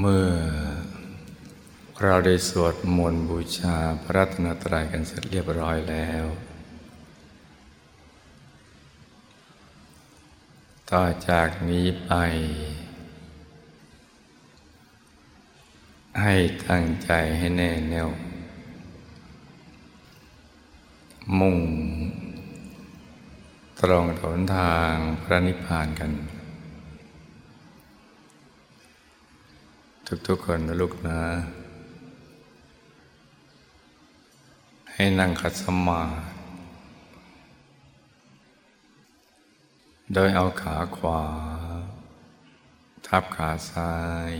เมื่อเราได้สวดมนต์บูชาพระรัตนตรัยกันเสร็จเรียบร้อยแล้ว ต่อจากนี้ไป ให้ตั้งใจให้แน่แน่ว มุ่ง ตรงถนทางพระนิพพานกัน ทุกๆคนนะลูกนะ ให้นั่งขัดสมาธิโดยเอาขาขวา ทับขาซ้าย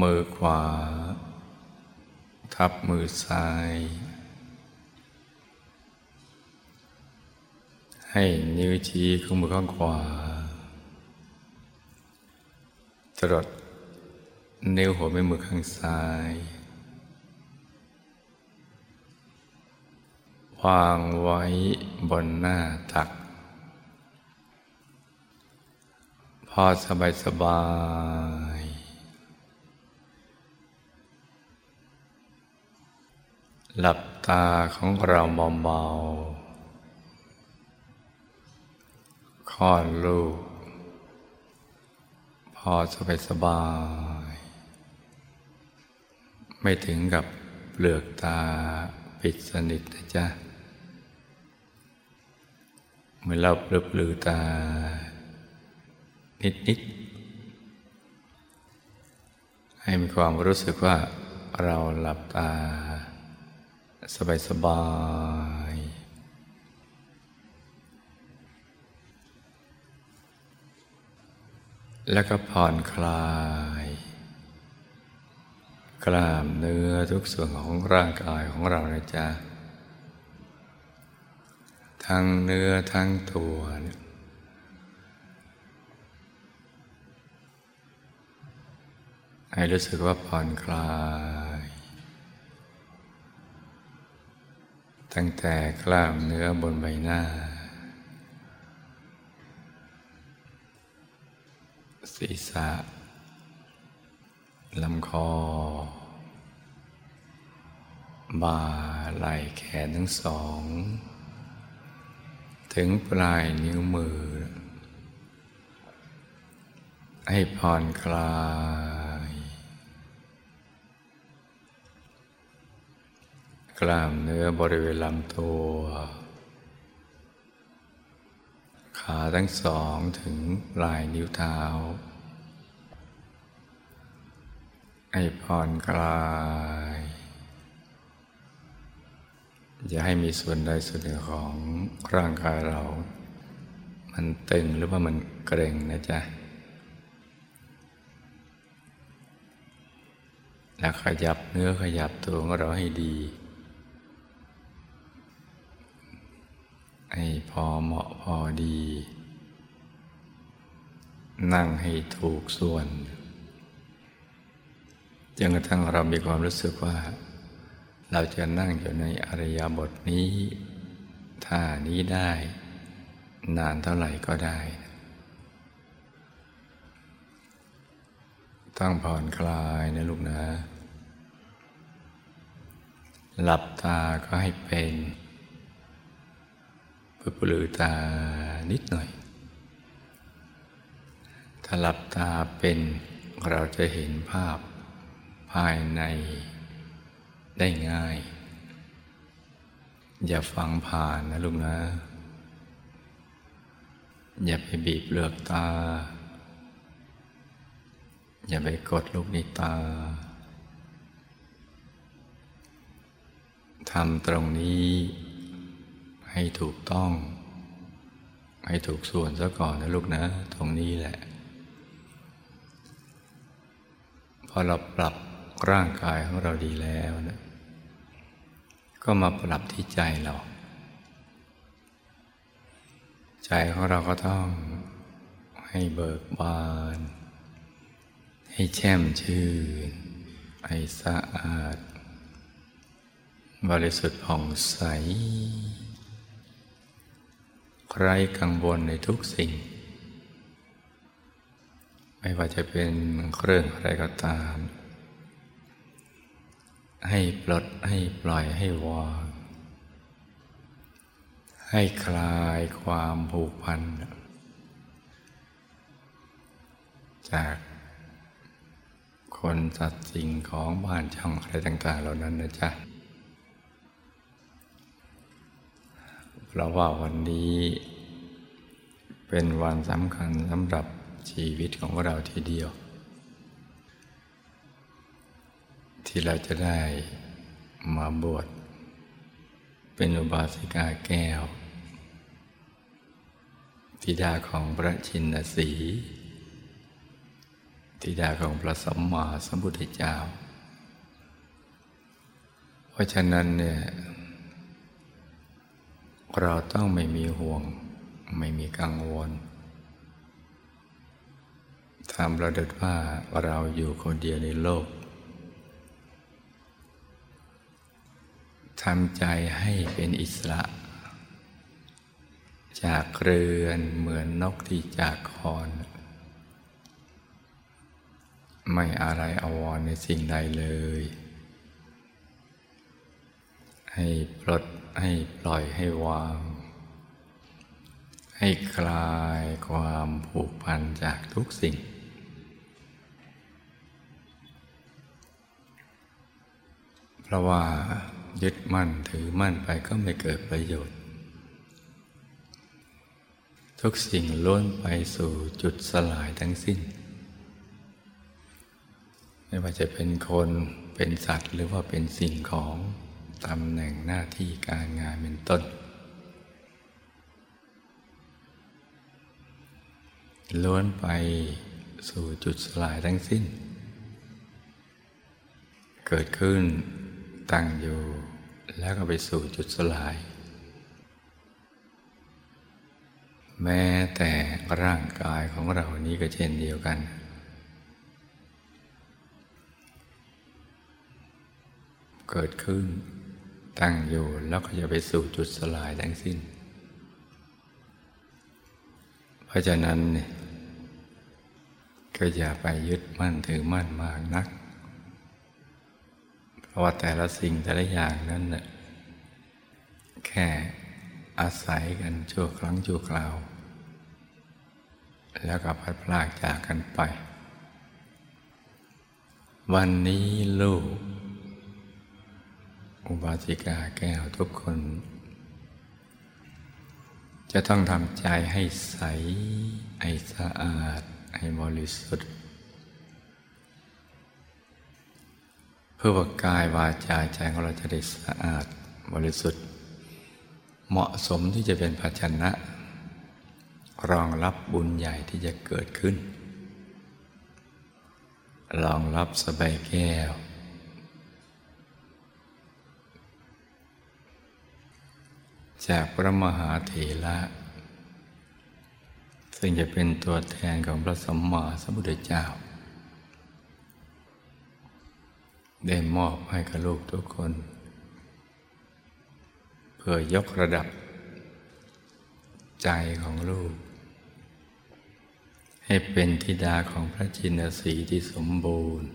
มือขวา ทับมือซ้าย ให้นิ้วชี้ของมือข้างขวา จรดนิ้วหัวแม่มือข้างซ้าย วางไว้บนหน้าตัก พอสบายสบาย หลับตาของเราเบาๆคลอดลูก อสบายสบาย ไม่ถึงกับเปลือกตาปิดสนิทนะจ๊ะเมื่อเราเปลือปลือตา นิดนิดให้มีความรู้สึกว่าเราหลับตา สบายสบาย แล้วก็ผ่อนคลาย กล้ามเนื้อทุกส่วนของร่างกายของเรานะจ๊ะ ทั้งเนื้อทั้งตัวเนี่ยให้รู้สึกว่าผ่อนคลาย ตั้งแต่กล้ามเนื้อบนใบหน้า ศีรษะลำคอ บ่าไหล่แขนทั้งสอง ถึงปลายนิ้วมือ ให้ผ่อนคลาย กล้ามเนื้อบริเวณลำตัว ขาทั้งสองถึงปลายนิ้วเท้า ให้ผ่อนคลาย อย่าให้มีส่วนใดส่วนหนึ่งของร่างกายเรา มันตึงหรือว่ามันเกร็งนะจ๊ะ แล้วขยับเนื้อขยับตัวของเราให้ดี ให้พอเหมาะพอดี นั่งให้ถูกส่วน จนกระทั่งเรามีความรู้สึกว่า เราจะนั่งอยู่ในอริยบทนี้ท่านี้ได้ นานเท่าไหร่ก็ได้ ตั้งผ่อนคลายนะลูกนะ หลับตาก็ให้เป็นเพื่อปลือตานิดหน่อย ถ้าหลับตาเป็นเราจะเห็นภาพ ภายในได้ง่าย อย่าฟังผ่านนะลูกนะ อย่าไปบีบเลือกตา อย่าไปกดลูกในตาทำตรงนี้ให้ถูกต้อง ให้ถูกส่วนซะก่อนนะลูกนะ ตรงนี้แหละ พอเราปรับ ร่างกายของเราดีแล้วนะก็มาปรับที่ใจเรา ใจของเราก็ต้องให้เบิกบาน ให้แช่มชื่น ให้สะอาด บริสุทธิ์ผ่องใสไร้กังวลในทุกสิ่ง ไม่ว่าจะเป็นเครื่องอะไรก็ตาม ให้ปลดให้ปล่อยให้วาง ให้คลายความผูกพัน จากคนสัตว์สิ่งของบ้านช่องอะไรต่าง ๆ เหล่านั้นนะจ๊ะ เพราะว่าวันนี้เป็นวันสำคัญสำหรับชีวิตของเราทีเดียว ที่เราจะได้มาบวชเป็นอุบาสิกาแก้วธิดาของพระชินสีธิดาของพระสัมมาสัมพุทธเจ้า เพราะฉะนั้นเนี่ยเราต้องไม่มีห่วง ไม่มีกังวลทำประดุดว่าเราอยู่คนเดียวในโลกำใจให้เป็นอิสระ จากเรือนเหมือนนกที่จากคอนไม่อะไรอาวรในสิ่งใดเลย ให้ปลดให้ปล่อยให้วาง ให้คลายความผูกพันจากทุกสิ่ง เพราะว่า ยึดมั่นถือมั่นไปก็ไม่เกิดประโยชน์ ทุกสิ่งล้วนไปสู่จุดสลายทั้งสิ้น ไม่ว่าจะเป็นคนเป็นสัตว์หรือว่าเป็นสิ่งของตำแหน่งหน้าที่การงานเป็นต้น ล้วนไปสู่จุดสลายทั้งสิ้น เกิดขึ้นตั้งอยู่ แล้วก็ไปสู่จุดสลาย แม้แต่ร่างกายของเรานี้ก็เช่นเดียวกัน เกิดขึ้นตั้งอยู่แล้วก็จะไปสู่จุดสลายทั้งสิ้น เพราะฉะนั้นเนี่ยก็อย่าไปยึดมั่นถือมั่นมากนัก ว่าแต่ละสิ่งแต่ละอย่างนั้นน่ะแค่อาศัยกันชั่วครั้งชั่วคราว แล้วก็พัดพลากจากกันไป วันนี้ลูก อุบาสิกาแก้วทุกคน จะต้องทำใจให้ใส ให้สะอาด ให้บริสุทธิ์ เพื่อว่ากายวาจาใจของเราจะได้สะอาดบริสุทธิ์ เหมาะสมที่จะเป็นภาชนะ รองรับบุญใหญ่ที่จะเกิดขึ้น รองรับสบายแก้ว จากพระมหาเถระซึ่งจะเป็นตัวแทนของพระสัมมาสัมพุทธเจ้า ได้มอบให้กับลูกทุกคน เพื่อยกระดับ ใจของลูก ให้เป็นธิดาของพระจินสีที่สมบูรณ์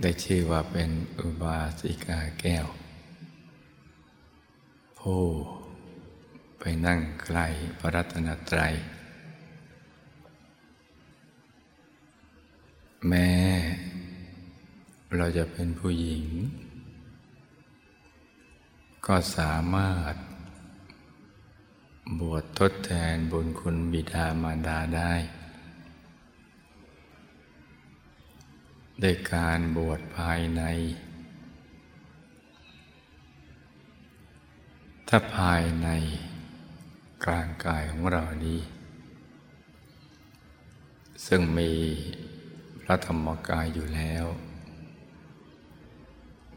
ได้ชื่อว่าเป็นอุบาสิกาแก้วผู้ไปนั่งใกล้พระรัตนตรัย แม้ เราจะเป็นผู้หญิง ก็สามารถ บวชทดแทนบุญคุณบิดามารดาได้ด้วยการบวชภายใน ถ้าภายในกลางกายของเรานี้ ซึ่งมีพระธรรมกายอยู่แล้ว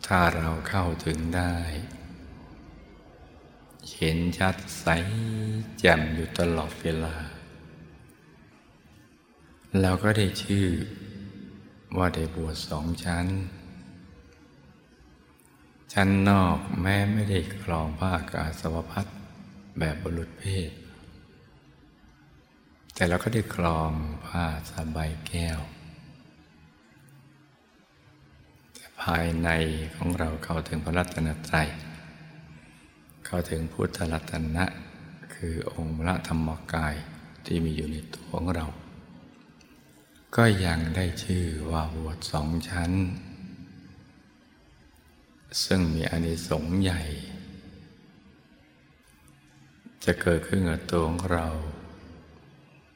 ถ้าเราเข้าถึงได้ เห็นชัดใสแจ่มอยู่ตลอดเวลา เราก็ได้ชื่อว่าได้บวชสองชั้น ชั้นนอกแม้ไม่ได้ครองผ้ากาสวพัดแบบบุรุษเพศ แต่เราก็ได้คลองผ้าสบายแก้วายในของเราเข้าถึงพระรัตนตรัย เข้าถึงพุทธรัตนะ คือองค์พระธรรมกายที่มีอยู่ในตัวของเรา ก็ยังได้ชื่อว่าบวชสองชั้น ซึ่งมีอานิสงส์ใหญ่ จะเกิดขึ้นกับตัวของเรา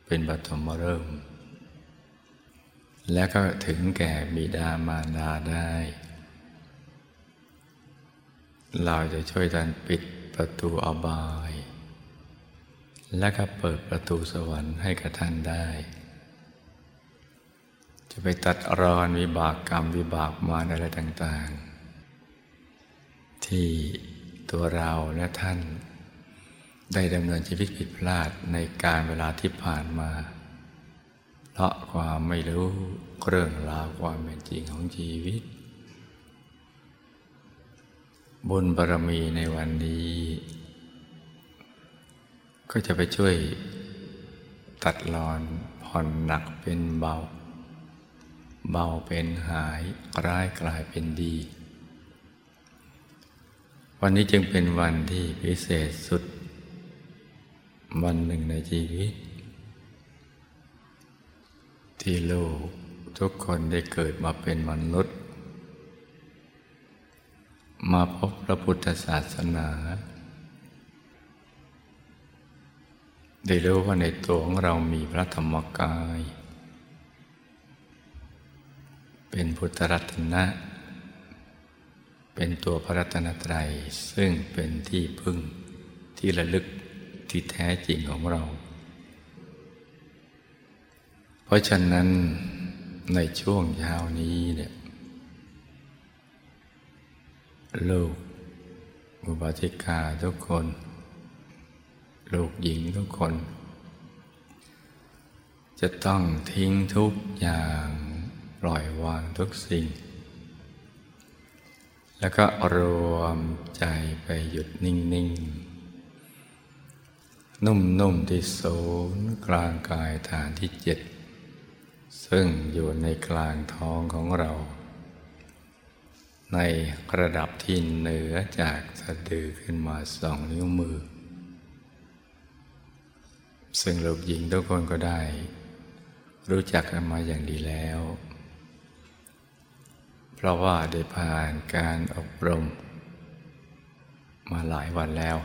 เป็นปฐมเริ่ม และก็ถึงแก่บิดามารดาได้ เราจะช่วยท่านปิดประตูอบาย และก็เปิดประตูสวรรค์ให้กับท่านได้ จะไปตัดรอนวิบากกรรมวิบากมารอะไรต่างๆ ที่ตัวเราและท่าน ได้ดำเนินชีวิตผิดพลาดในการเวลาที่ผ่านมา ราะความไม่รู้เรื่องราวความเป็นจริงของชีวิต บุญบารมีในวันนี้ ก็จะไปช่วยตัดรอนผ่อนหนักเป็นเบา เบาเป็นหายร้ายกลายเป็นดี วันนี้จึงเป็นวันที่พิเศษสุด วันหนึ่งในชีวิต ที่ลูกทุกคนได้เกิดมาเป็นมนุษย์ มาพบพระพุทธศาสนา ได้รู้ว่าในตัวของเรามีพระธรรมกาย เป็นพุทธรัตนะ เป็นตัวพระรัตนตรัย ซึ่งเป็นที่พึ่งที่ระลึกที่แท้จริงของเรา ราะฉะนั้นในช่วงเช้านี้เนี่ยลูกอุบาสิกาทุกคน ลูกหญิงทุกคน จะต้องทิ้งทุกอย่างปล่อยวางทุกสิ่ง แล้วก็รวมใจไปหยุดนิ่ง ๆ นุ่ม ๆ ที่ศูนย์กลางกายฐานที่เจ็ด ซึ่งอยู่ในกลางท้องของเรา ในระดับที่เหนือจากสะดือขึ้นมาสองนิ้วมือ ซึ่งลูกหญิงทุกคนก็ได้ รู้จักกันมาอย่างดีแล้ว เพราะว่าได้ผ่านการอบรม มาหลายวันแล้ว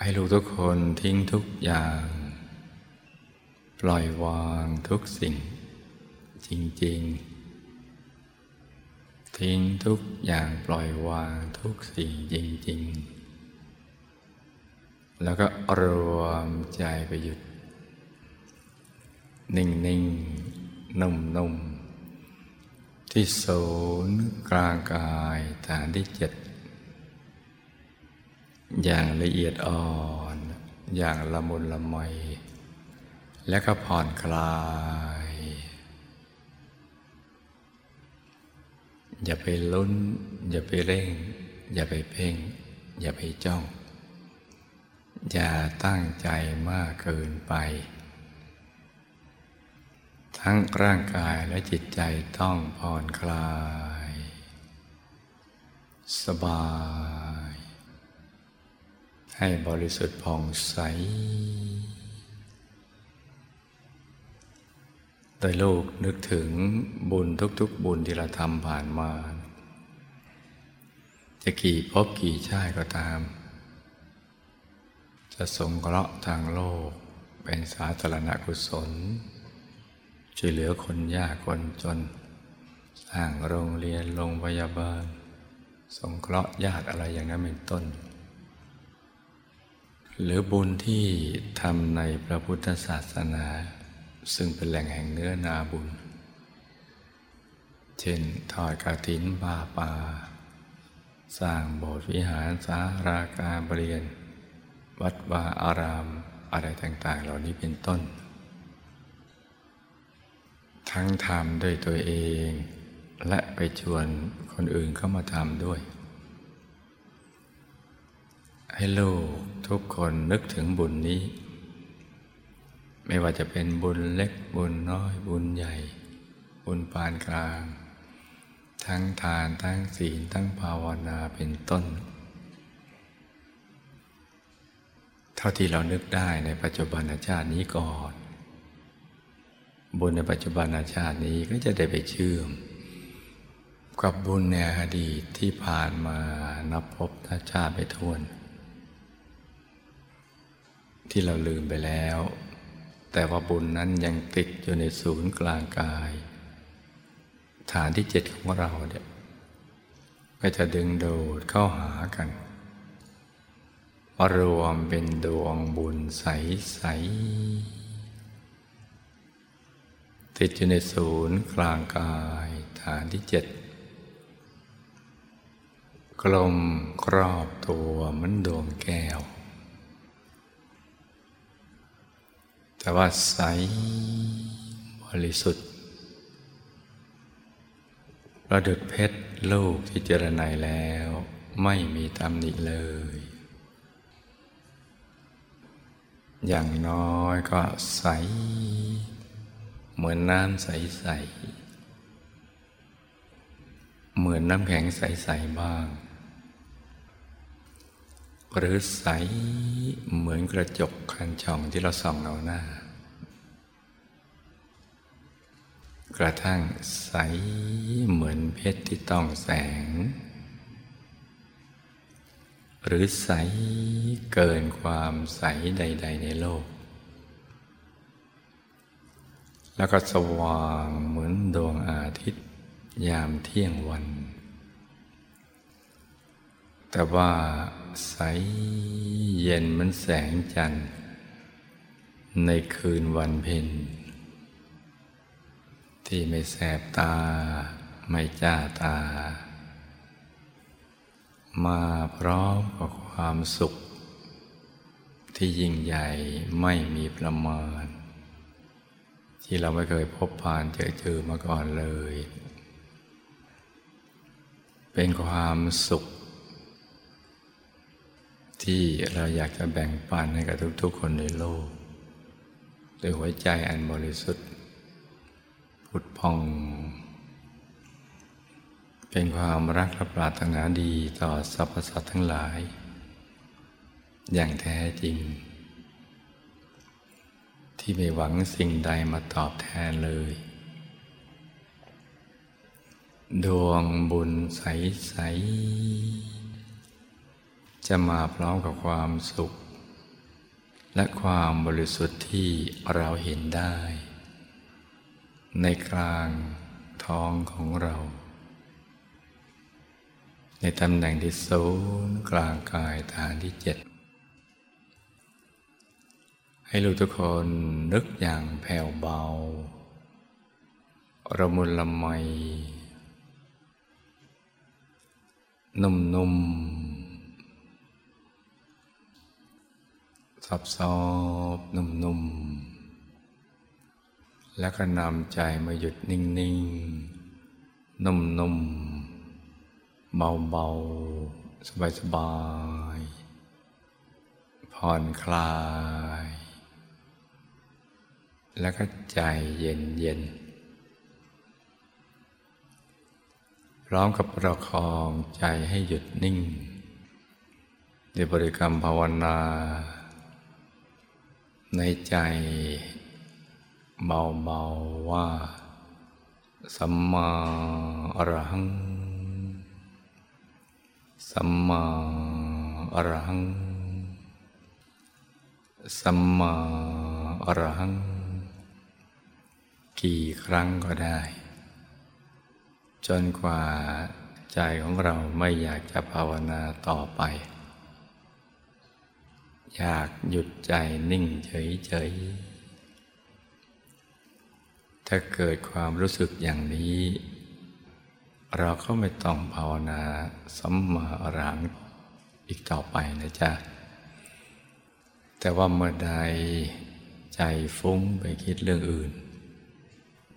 ให้ลูกทุกคนทิ้งทุกอย่าง ปล่อยวางทุกสิ่ง จริง ๆ ทิ้งทุกอย่างปล่อยวางทุกสิ่งจริง ๆ แล้วก็รวมใจไปหยุด นิ่งๆนุ่มๆที่ศูนย์กลางกายฐานที่เจ็ด อย่างละเอียดอ่อน อย่างละมุนละไมและก็ผ่อนคลาย อย่าไปลุ้น อย่าไปเร่ง อย่าไปเพ่ง อย่าไปจ้อง อย่าตั้งใจมากเกินไป ทั้งร่างกายและจิตใจต้องผ่อนคลาย สบาย ให้บริสุทธิ์ผ่องใส โดยลูกนึกถึงบุญทุกๆ บุญที่เราทำผ่านมา จะกี่พบกี่ชาติก็ตาม จะสงเคราะห์ทางโลกเป็นสาธารณกุศล ช่วยเหลือคนยากคนจน สร้างโรงเรียนโรงพยาบาล สงเคราะห์ญาติอะไรอย่างนั้นเป็นต้น หรือบุญที่ทำในพระพุทธศาสนา ซึ่งเป็นแหล่งแห่งเนื้อนาบุญ เช่นทอดกาถินบาปา สร้างโบสถ์วิหารสาราการเรียน วัดวาอารามอะไรต่าง ๆ เหล่านี้เป็นต้น ทั้งทำด้วยตัวเอง และไปชวนคนอื่นเข้ามาทำด้วย ให้ลูก ทุกคนนึกถึงบุญนี้ ไม่ว่าจะเป็นบุญเล็กบุญน้อยบุญใหญ่ บุญปานกลาง ทั้งทานทั้งศีลทั้งภาวนาเป็นต้น เท่าที่เรานึกได้ในปัจจุบันชาตินี้ก่อน บุญในปัจจุบันชาตินี้ก็จะได้ไปเชื่อมกับบุญในอดีตที่ผ่านมานับพบชาติไปทวน ที่เราลืมไปแล้ว แต่ว่าบุญนั้นยังติดอยู่ในศูนย์กลางกาย ฐานที่เจ็ดของเราเนี่ยก็จะดึงโดดเข้าหากัน รวมเป็นดวงบุญใส ๆ ติดอยู่ในศูนย์กลางกาย ฐานที่เจ็ดกลมครอบตัวเหมือนดวงแก้ว แต่ว่าใสบริสุทธิ์ประดุดเพชรลูกที่เจรไนแล้ว ไม่มีตำหนิเลย อย่างน้อยก็ใส เหมือนน้ำใส ๆ เหมือนน้ำแข็งใส ๆ บ้าง หรือใสเหมือนกระจกคันช่องที่เราส่องเอาหน้า กระทั่งใสเหมือนเพชรที่ต้องแสง หรือใสเกินความใสใด ๆ ในโลก แล้วก็สว่างเหมือนดวงอาทิตย์ยามเที่ยงวัน แต่ว่าใสเย็นเหมือนแสงจันทร์ในคืนวันเพ็ญที่ไม่แสบตาไม่จ้าตา มาพร้อมกับความสุข ที่ยิ่งใหญ่ไม่มีประมาณ ที่เราไม่เคยพบผ่านเจอเจอมาก่อนเลย เป็นความสุข ที่เราอยากจะแบ่งปันให้กับทุกๆคนในโลกด้วยหัวใจอันบริสุทธิ์พุทธพอง เป็นความรักและปรารถนาดีต่อสรรพสัตว์ทั้งหลาย อย่างแท้จริง ที่ไม่หวังสิ่งใดมาตอบแทนเลย ดวงบุญใส ๆ จะมาพร้อมกับความสุข และความบริสุทธิ์ที่เราเห็นได้ ในกลางท้องของเรา ในตำแหน่งที่ศูนย์กลางกายฐานที่เจ็ดให้ลูกทุกคนนึกอย่างแผ่วเบาระมุนละไมนุ่มๆ ซอบซอบนุ่มๆ แล้วก็นำใจมาหยุดนิ่งๆ นุ่มๆ เบาๆ สบายๆ ผ่อนคลาย แล้วก็ใจเย็นๆพร้อมกับประคองใจให้หยุดนิ่งในบริกรรมภาวนา ในใจเบาๆว่า สัมมาอรหัง สัมมาอรหัง สัมมาอรหัง กี่ครั้งก็ได้ จนกว่าใจของเราไม่อยากจะภาวนาต่อไป อยากหยุดใจนิ่งเฉยๆ ถ้าเกิดความรู้สึกอย่างนี้ เราก็ไม่ต้องภาวนาสัมมาอรังอีกต่อไปนะจ๊ะ แต่ว่าเมื่อใดใจฟุ้งไปคิดเรื่องอื่น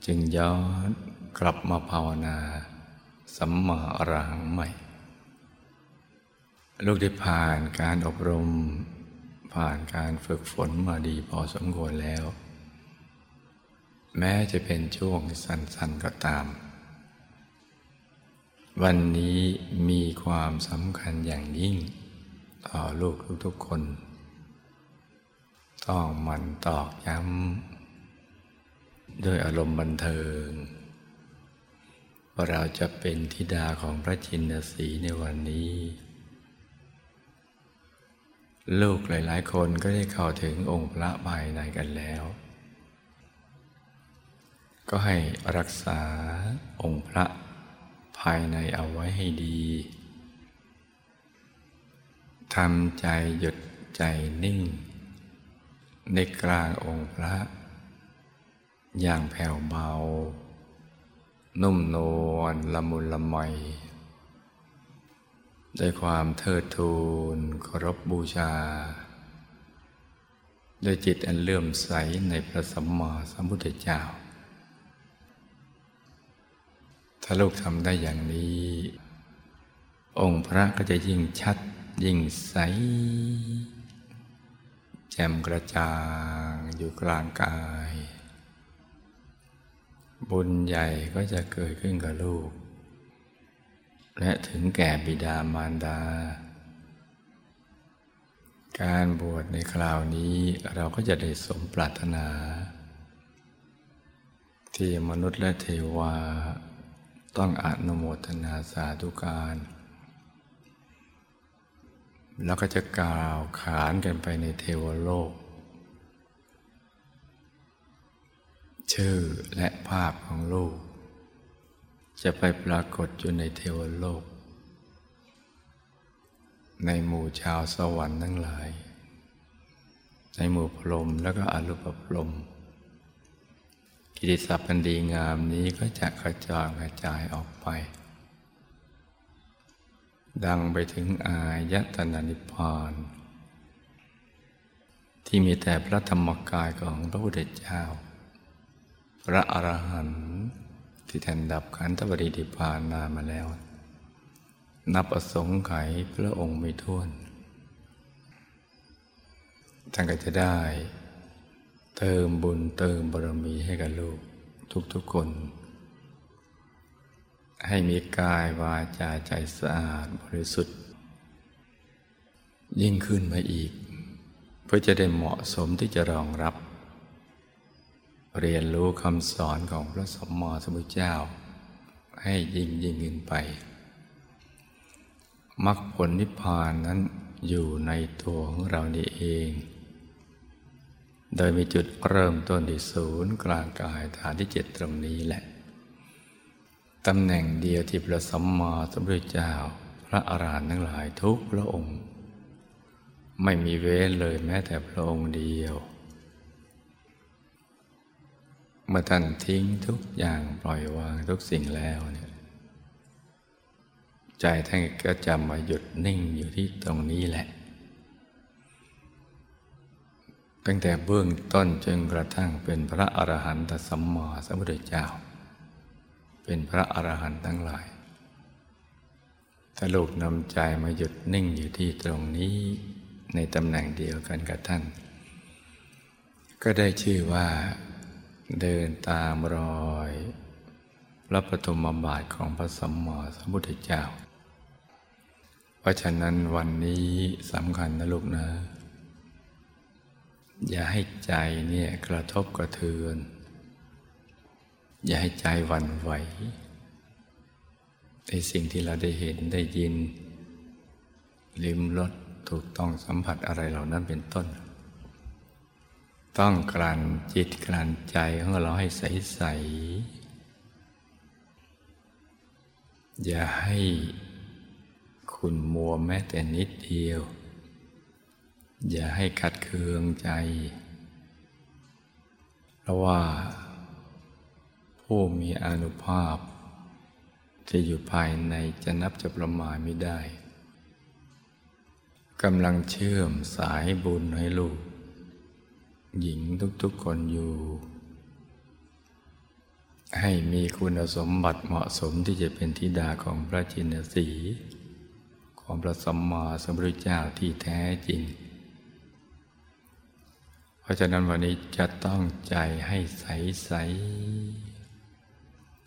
จึงย้อนกลับมาภาวนาสัมมาอรังใหม่ ลูกได้ผ่านการอบรม ผ่านการฝึกฝนมาดีพอสมควรแล้ว แม้จะเป็นช่วงสั้นๆก็ตาม วันนี้มีความสำคัญอย่างยิ่ง ต่อลูกทุกๆคน ต้องมันตอกย้ำด้วยอารมณ์บันเทิงว่าเราจะเป็นธิดาของพระจินสีในวันนี้ ลูกหลายๆ คนก็ได้เข้าถึงองค์พระภายในกันแล้ว ก็ให้รักษาองค์พระภายในเอาไว้ให้ดีทำใจหยุดใจนิ่ง ในกลางองค์พระ อย่างแผ่วเบา นุ่มนวลละมุนละไม ด้วยความเทิดทูนเคารพบบูชา ด้วยจิตอันเลื่อมใสในพระสัมมาสัมพุทธเจ้า ถ้าลูกทำได้อย่างนี้ องค์พระก็จะยิ่งชัดยิ่งใส แจ่มกระจ่างอยู่กลางกาย บุญใหญ่ก็จะเกิดขึ้นกับลูก และถึงแก่บิดามารดา การบวชในคราวนี้เราก็จะได้สมปรารถนา ที่มนุษย์และเทวาต้องอนุโมทนาสาธุการ แล้วก็จะกล่าวขานกันไปในเทวโลก ชื่อและภาพของลูก จะไปปรากฏอยู่ในเทวโลก ในหมู่ชาวสวรรค์ทั้งหลาย ในหมู่พรหมแล้วก็อรูปพรหมกิติศัพท์พันดีงามนี้ก็จะกระจายกระจายออกไป ดังไปถึงอายตนะนิพพานที่มีแต่พระธรรมกายของพระพุทธเจ้า พระอรหันต์ ที่ท่านดับขันธปริดิพานนามาแล้ว นับอสงไขยพระองค์ไม่ท้วนท่านก็จะได้ เติมบุญเติมบารมีให้กับลูกทุกๆคน ให้มีกายวาจาใจสะอาดบริสุทธิ์ ยิ่งขึ้นมาอีก เพื่อจะได้เหมาะสมที่จะรองรับ เรียนรู้คำสอนของพระสมมาสมุทเจ้า ให้ยิ่งยิ่งขึ้นไปมรรคผลนิพพานนั้นอยู่ในตัวของเรานี่เอง โดยมีจุดเริ่มต้นที่ศูนย์กลางกายฐานที่เจ็ดตรงนี้แหละ ตำแหน่งเดียวที่พระสัมมาสัมพุทธเจ้า พระอรหันต์ทั้งหลายทุกพระองค์ ไม่มีเว้นเลยแม้แต่พระองค์เดียว เมื่อท่านทิ้งทุกอย่างปล่อยวางทุกสิ่งแล้วเนี่ยใจท่านก็จะมาหยุดนิ่งอยู่ที่ตรงนี้แหละ ตั้งแต่เบื้องต้นจนกระทั่งเป็นพระอรหันตสัมมาสัมพุทธเจ้า เป็นพระอรหันต์ทั้งหลายถ้าลูกนำใจมาหยุดนิ่งอยู่ที่ตรงนี้ในตำแหน่งเดียวกันกับท่าน ก็ได้ชื่อว่า เดินตามรอยพระปฐมบาทของพระสัมมาสัมพุทธเจ้า เพราะฉะนั้นวันนี้สำคัญนะลูกนะ อย่าให้ใจเนี่ยกระทบกระเทือน อย่าให้ใจวันไหว ในสิ่งที่เราได้เห็นได้ยิน ลิมรสถูกต้องสัมผัสอะไรเหล่านั้นเป็นต้น ต้องกลั่นจิตกลั่นใจของเราให้ใสๆอย่าให้คุณมัวแม้แต่นิดเดียว อย่าให้ขัดเคืองใจ เพราะว่า ผู้มีอนุภาพ จะอยู่ภายในจะนับจะประมาณไม่ได้กำลังเชื่อมสายบุญให้ลูก หญิงทุกๆคนอยู่ ให้มีคุณสมบัติเหมาะสมที่จะเป็นธิดาของพระจินสีของพระสัมมาสัมพุทธเจ้าที่แท้จริง เพราะฉะนั้นวันนี้จะต้องใจให้ใสใส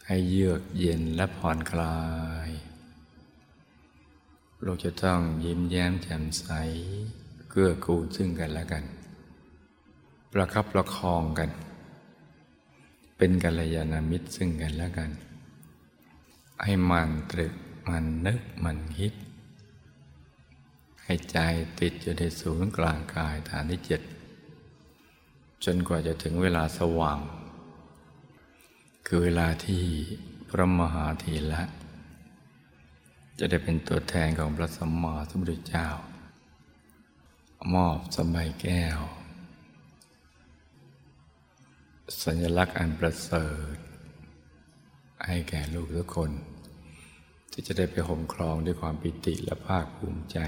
ให้เยือกเย็นและผ่อนคลายเราจะต้องยิ้มแย้มแจ่มใสเกื้อกูลซึ่งกันและกัน ประคับประคองกัน เป็นกัลยาณมิตรซึ่งกันและกัน ให้มันตรึกมันนึกมันคิด ให้ใจติดอยู่ในศูนย์กลางกายฐานที่เจ็ดจนกว่าจะถึงเวลาสว่าง คือเวลาที่พระมหาธีละ จะได้เป็นตัวแทนของพระสัมมาสัมพุทธเจ้ามอบสมัยแก้ว สัญลักษณ์อันประเสริฐ ให้แก่ลูกทุกคน ที่จะได้ไปห่มครองด้วยความปิติและภาคภูมิใจ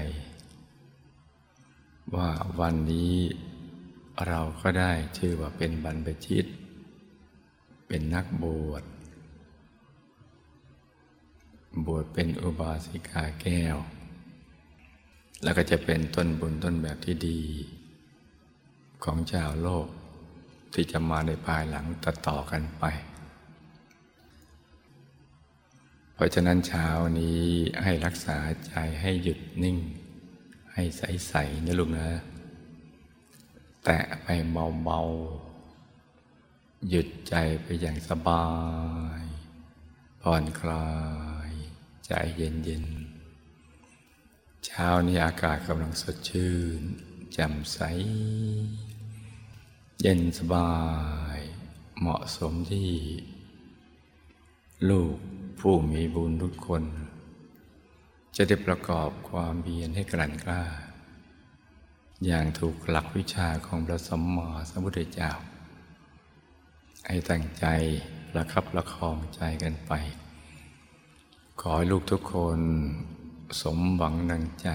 ว่าวันนี้เราก็ได้ชื่อว่าเป็นบรรพชิต เป็นนักบวช บวชเป็นอุบาสิกาแก้ว แล้วก็จะเป็นต้นบุญต้นแบบที่ดี ของชาวโลก ที่จะมาในภายหลังต่อต่อกันไป เพราะฉะนั้นเช้านี้ให้รักษาใจให้หยุดนิ่ง ให้ใสๆนะลูกนะ แตะไปเบาๆ หยุดใจไปอย่างสบาย ผ่อนคลาย ใจเย็นๆ เช้านี้อากาศกำลังสดชื่นแจ่มใส เย็นสบาย เหมาะสมที่ ลูกผู้มีบุญทุกคน จะได้ประกอบความเพียรให้กลั่นกล้า อย่างถูกหลักวิชาของพระสมมาสมุทธเจ้า ให้ตั้งใจประคับประคองใจกันไป ขอให้ลูกทุกคนสมหวังดังใจ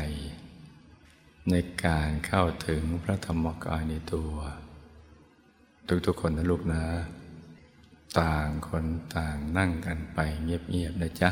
ในการเข้าถึงพระธรรมกายในตัว ทุกๆคนนะลูกนะ ต่างคนต่างนั่งกันไปเงียบๆนะจ๊ะ